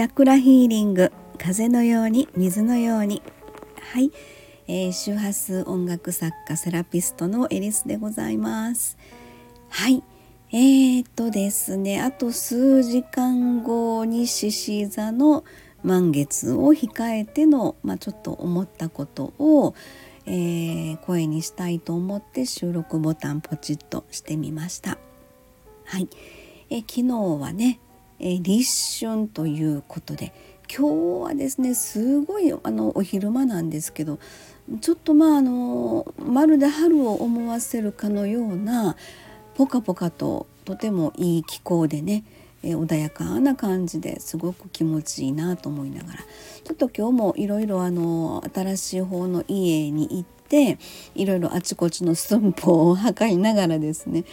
チャクラヒーリング風のように水のように。はい、えー、周波数音楽作家セラピストのエリスでございます。はい。えー、っとですねあと数時間後に獅子座の満月を控えての、まあ、ちょっと思ったことを、えー、声にしたいと思って収録ボタンポチッとしてみました。はい、え昨日はねえ立春ということで今日はですねすごいあのお昼間なんですけどちょっとまああのまるで春を思わせるかのようなポカポカととてもいい気候でね、え穏やかな感じですごく気持ちいいなと思いながらちょっと今日もいろいろあの新しい方の家に行っていろいろあちこちの寸法を測りながらですね、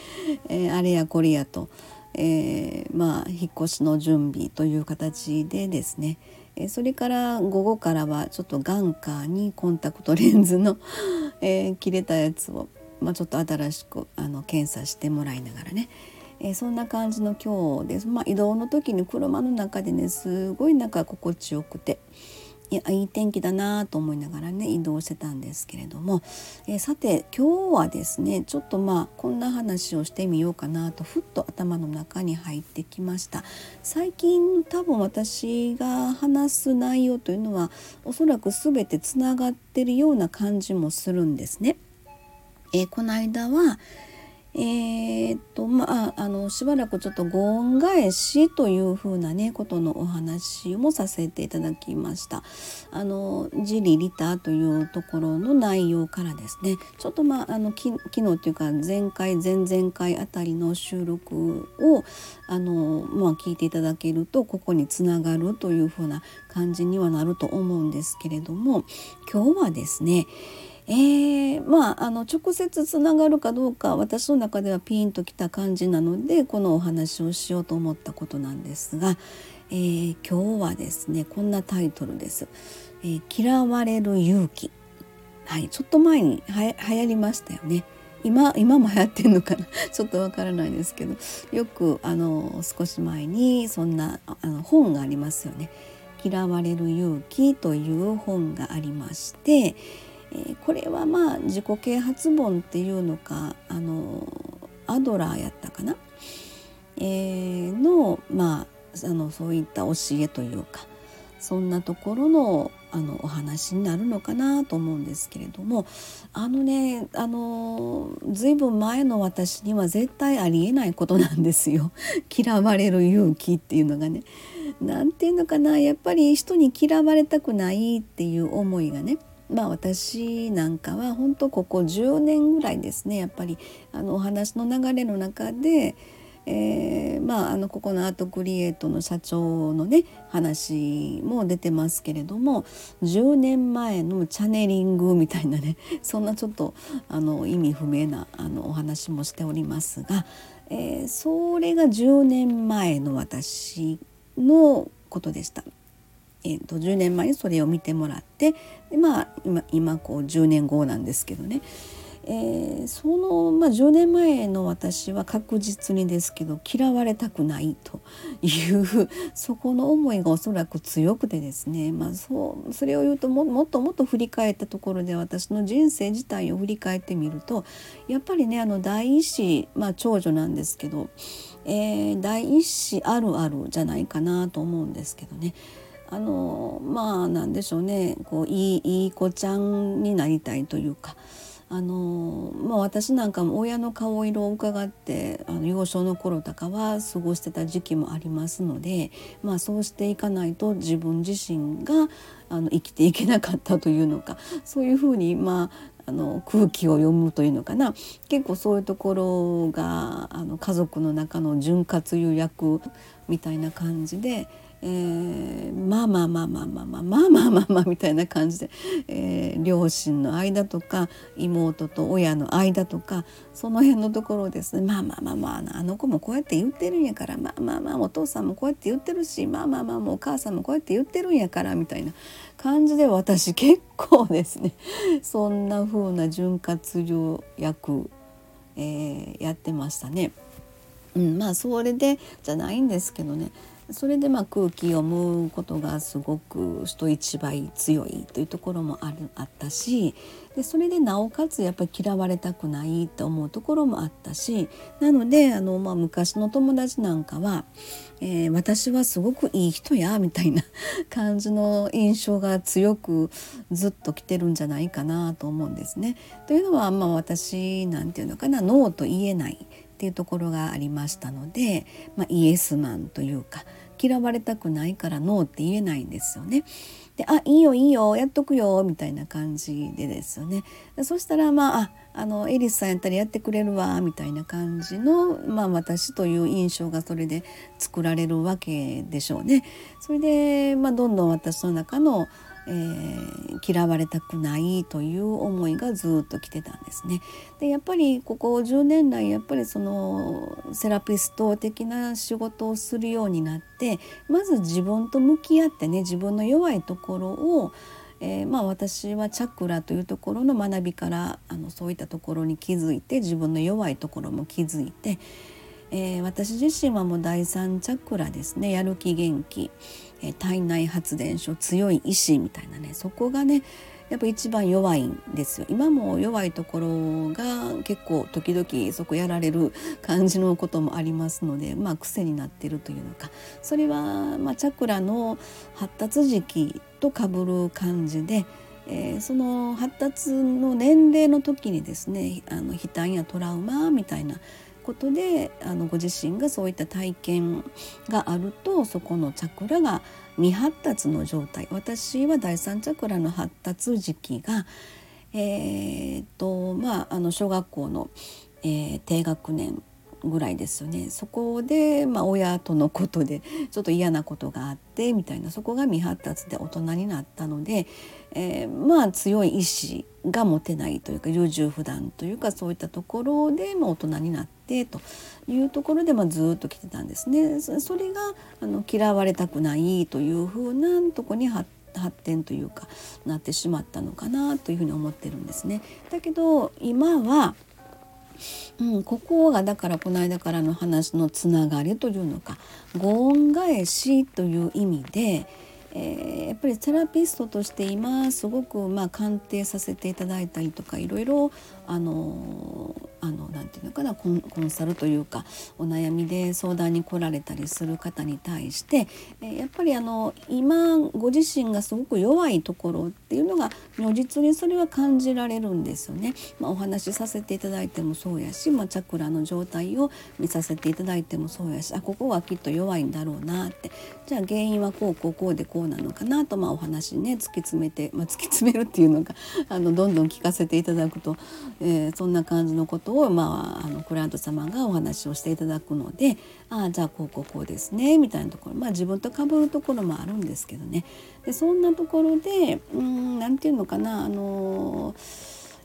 えー、あれやこれやと。えー、まあ引っ越しの準備という形でですねえそれから午後からはちょっと眼科にコンタクトレンズの えー、切れたやつを、まあ、ちょっと新しくあの検査してもらいながらね、えー、そんな感じの今日です。まあ、移動の時に車の中でねすごいなんか心地よくて。いやいい天気だなと思いながらね移動してたんですけれども、えー、さて今日はですねちょっとまあこんな話をしてみようかなとふっと頭の中に入ってきました最近多分私が話す内容というのはおそらく全てつながってるような感じもするんですね。えー、この間はえー、っとまああのしばらくちょっとご恩返しというふうなねことのお話もさせていただきました。あのジリリタというところの内容からですね。ちょっとまああのき昨日というか前回前々回あたりの収録をあのまあ聞いていただけるとここにつながるというふうな感じにはなると思うんですけれども今日はですねえー、まああの直接つながるかどうか私の中ではピンときた感じなのでこのお話をしようと思ったことなんですが、えー、今日はですねこんなタイトルです。えー、嫌われる勇気はい、ちょっと前には流行りましたよね。今今も流行ってんのかな？ちょっとわからないですけどよくあの少し前にそんなあの本がありますよね。嫌われる勇気という本がありまして、えー、これはまあ自己啓発本っていうのかあのアドラーやったかな、えー、のまああのそういった教えというかそんなところのあのお話になるのかなと思うんですけれどもあのねあの随分前の私には絶対ありえないことなんですよ 嫌われる勇気っていうのがね。なんていうのかなやっぱり人に嫌われたくないっていう思いがねまあ私なんかは本当ここ10年ぐらいですねやっぱりあのお話の流れの中で、えー、まああのここのアートクリエイトの社長のね話も出てますけれども10年前のチャネリングみたいなね そんなちょっとあの意味不明なあのお話もしておりますが、えー、それが10年前の私のことでした。えーと、10年前にそれを見てもらってで、まあ、今今こう10年後なんですけどね、えー、その、まあ、10年前の私は確実にですけど嫌われたくないというそこの思いがおそらく強くてですね、まあ、そうそれを言うとももっともっと振り返ったところで私の人生自体を振り返ってみるとやっぱりねあの第一子、まあ、長女なんですけど、えー、第一子あるあるじゃないかなと思うんですけどね。あのまあなんでしょうねこういいいい子ちゃんになりたいというか。あのまあ、私なんかも親の顔色を伺ってあの幼少の頃とかは過ごしてた時期もありますので、まあ、そうしていかないと自分自身があの生きていけなかったというのかそういうふうに、まあ、あの空気を読むというのかな結構そういうところがあの家族の中の潤滑油役みたいな感じで。えー、まあまあまあまあまあまあまあまあまあまあみたいな感じで、えー、両親の間とか妹と親の間とかその辺のところですね。まあまあまあまああの子もこうやって言ってるんやからまあまあまあお父さんもこうやって言ってるしまあまあまあもうお母さんもこうやって言ってるんやからみたいな感じで私結構ですね。そんな風な潤滑油役、えー、やってましたね。うん、まあそれでじゃないんですけどね。それでまあ空気読むことがすごく人一倍強いというところもあるあったしでそれでなおかつやっぱり嫌われたくないと思うところもあったしなのであの、まあ、昔の友達なんかは、えー、私はすごくいい人やみたいな 感じの印象が強くずっと来てるんじゃないかなと思うんですね。というのは、まあ、私なんていうのかなノーと言えないっていうところがありましたので、まあ、イエスマンというか嫌われたくないからノーって言えないんですよね。で「あいいよいいよやっとくよ」みたいな感じでですよね。そしたらまああのエリスさんやったらやってくれるわみたいな感じの、まあ、私という印象がそれで作られるわけでしょうね。それで、まあ、どんどん私の中のえー、嫌われたくないという思いがずっと来てたんですね。でやっぱりここ10年来やっぱりそのセラピスト的な仕事をするようになってまず自分と向き合ってね自分の弱いところをえー、まあ、私はチャクラというところの学びからあのそういったところに気づいて自分の弱いところも気づいて、えー、私自身はもう第三チャクラですね。やる気元気、えー、体内発電所強い意志みたいなね。そこがねやっぱ一番弱いんですよ。今も弱いところが結構時々そこやられる感じのこともありますのでまあ癖になってるというのか。それは、まあ、チャクラの発達時期とかぶる感じで、えー、その発達の年齢の時にですねあの悲嘆やトラウマみたいなことであのご自身がそういった体験があるとそこのチャクラが未発達の状態私は第三チャクラの発達時期がえー、っとまああの小学校の、えー、低学年ぐらいですよね。そこで、まあ、親とのことでちょっと嫌なことがあってみたいなそこが未発達で大人になったので、えー、まあ強い意志が持てないというか優柔不断というかそういったところで、まあ、大人になってというところで、まあ、ずっと来てたんですね。それがあの嫌われたくないというふうなとこに発展というかなってしまったのかなというふうに思ってるんですね。だけど今はうん、ここがだからこの間からの話のつながりというのかご恩返しという意味で、えー、やっぱりセラピストとして今すごくまあ鑑定させていただいたりとかいろいろあのあのなんていうのかなコンサルというかお悩みで相談に来られたりする方に対して、えやっぱりあの今ご自身がすごく弱いところっていうのが如実にそれは感じられるんですよね。まあ、お話しさせていただいてもそうやし、まあ、チャクラの状態を見させていただいてもそうやしあここはきっと弱いんだろうなってじゃあ原因はこうこうこうでこうなのかなと、まあ、お話ね突き詰めて、まあ、突き詰めるっていうのがあのどんどん聞かせていただくと、えー、そんな感じのことを、まあ、あのクライアント様がお話をしていただくのでああじゃあこうこうこうですねみたいなところまあ自分とかぶるところもあるんですけどねでそんなところでうんなんていうのかなあの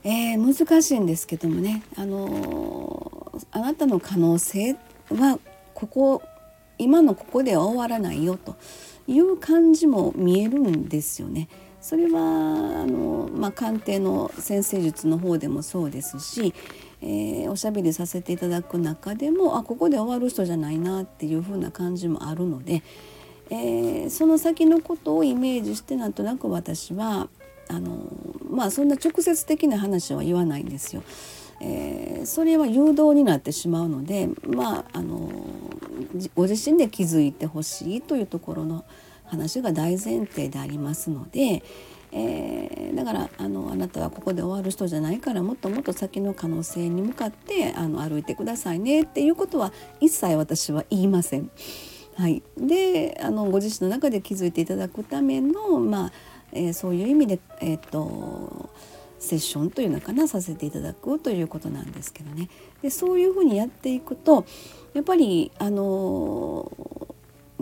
えー、難しいんですけどもねあのあなたの可能性はここ今のここでは終わらないよという感じも見えるんですよね。それはあの、まあ、鑑定の先生術の方でもそうですし、えー、おしゃべりさせていただく中でもあここで終わる人じゃないなっていう風な感じもあるので、えー、その先のことをイメージしてなんとなく私はあのまあそんな直接的な話は言わないんですよ。えー、それは誘導になってしまうのでまああのご自身で気づいてほしいというところの話が大前提でありますので、えー、だからあのあなたはここで終わる人じゃないからもっともっと先の可能性に向かってあの歩いてくださいねっていうことは一切私は言いません。はい、であのご自身の中で気づいていただくための、まあえー、そういう意味で、えーと、セッションというのかなさせていただくということなんですけどねでそういうふうにやっていくとやっぱりあのな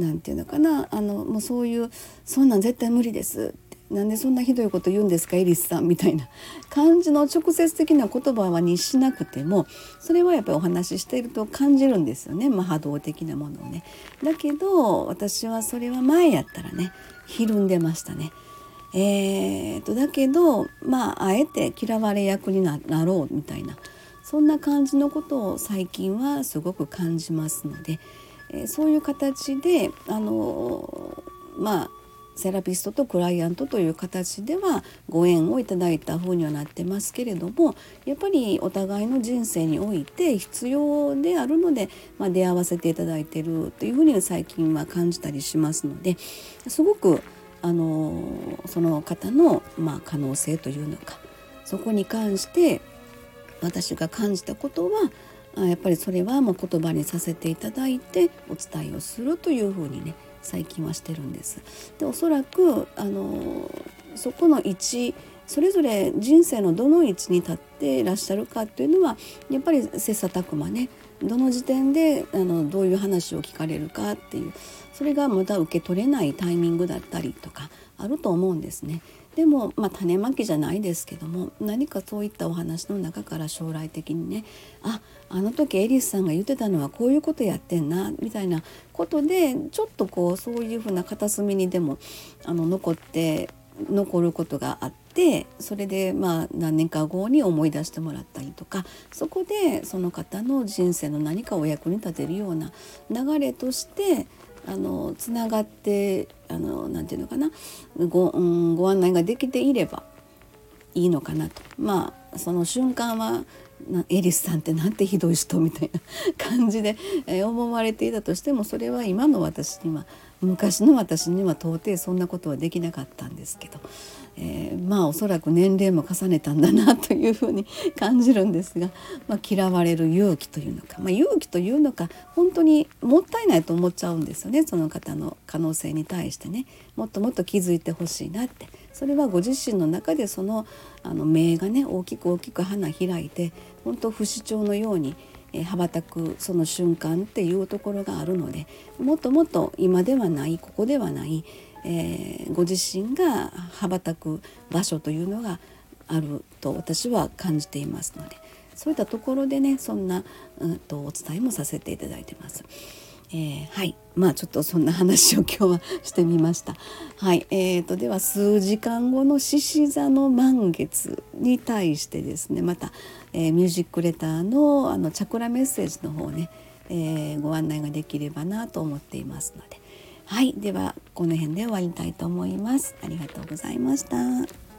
んていうのかなあのもうそういう「そんなん絶対無理です」なんでそんなひどいこと言うんですかエリスさんみたいな感じの直接的な言葉はにしなくてもそれはやっぱりお話ししていると感じるんですよね、まあ、波動的なものをね。だけど私はそれは前やったらねひるんでましたね。えーと、だけどまああえて嫌われ役になろうみたいなそんな感じのことを最近はすごく感じますので。え、そういう形であのまあセラピストとクライアントという形ではご縁をいただいた風にはなってますけれどもやっぱりお互いの人生において必要であるので、まあ、出会わせていただいてるというふうに最近は感じたりしますのですごくあのその方の、まあ、可能性というのかそこに関して私が感じたことはやっぱりそれはもう言葉にさせていただいてお伝えをするというふうにね最近はしてるんです。でおそらくあのそこの位置それぞれ人生のどの位置に立っていらっしゃるかっていうのはやっぱり切磋琢磨ねどの時点であのどういう話を聞かれるかっていうそれがまた受け取れないタイミングだったりとかあると思うんですね。でも、まあ、種まきじゃないですけども何かそういったお話の中から将来的にねああの時エリスさんが言ってたのはこういうことやってんなみたいなことでちょっとこうそういうふうな片隅にでもあの残って残ることがあってそれでまあ何年か後に思い出してもらったりとかそこでその方の人生の何かお役に立てるような流れとしてあのつながってあのなんていうのかな。ご,、うん、ご案内ができていればいいのかなと。まあその瞬間はエリスさんってなんてひどい人みたいな感じで、え思われていたとしてもそれは今の私には昔の私には到底そんなことはできなかったんですけど、えー、まあおそらく年齢も重ねたんだなというふうに感じるんですが、まあ、嫌われる勇気というのか、まあ、勇気というのか本当にもったいないと思っちゃうんですよねその方の可能性に対してね。もっともっと気づいてほしいなって。それはご自身の中でそのあの目がね大きく大きく花開いて本当不死鳥のようにえ羽ばたくその瞬間っていうところがあるのでもっともっと今ではないここではないえー、ご自身が羽ばたく場所というのがあると私は感じていますのでそういったところでねそんな、うんと、お伝えもさせていただいてます。えー、はい。まあちょっとそんな話を今日はしてみました。はい。えーと、では数時間後の獅子座の満月に対してですねまた、えー、ミュージックレターのあのチャクラメッセージの方ね、えー、ご案内ができればなと思っていますので。はい。ではこの辺で終わりたいと思います。ありがとうございました。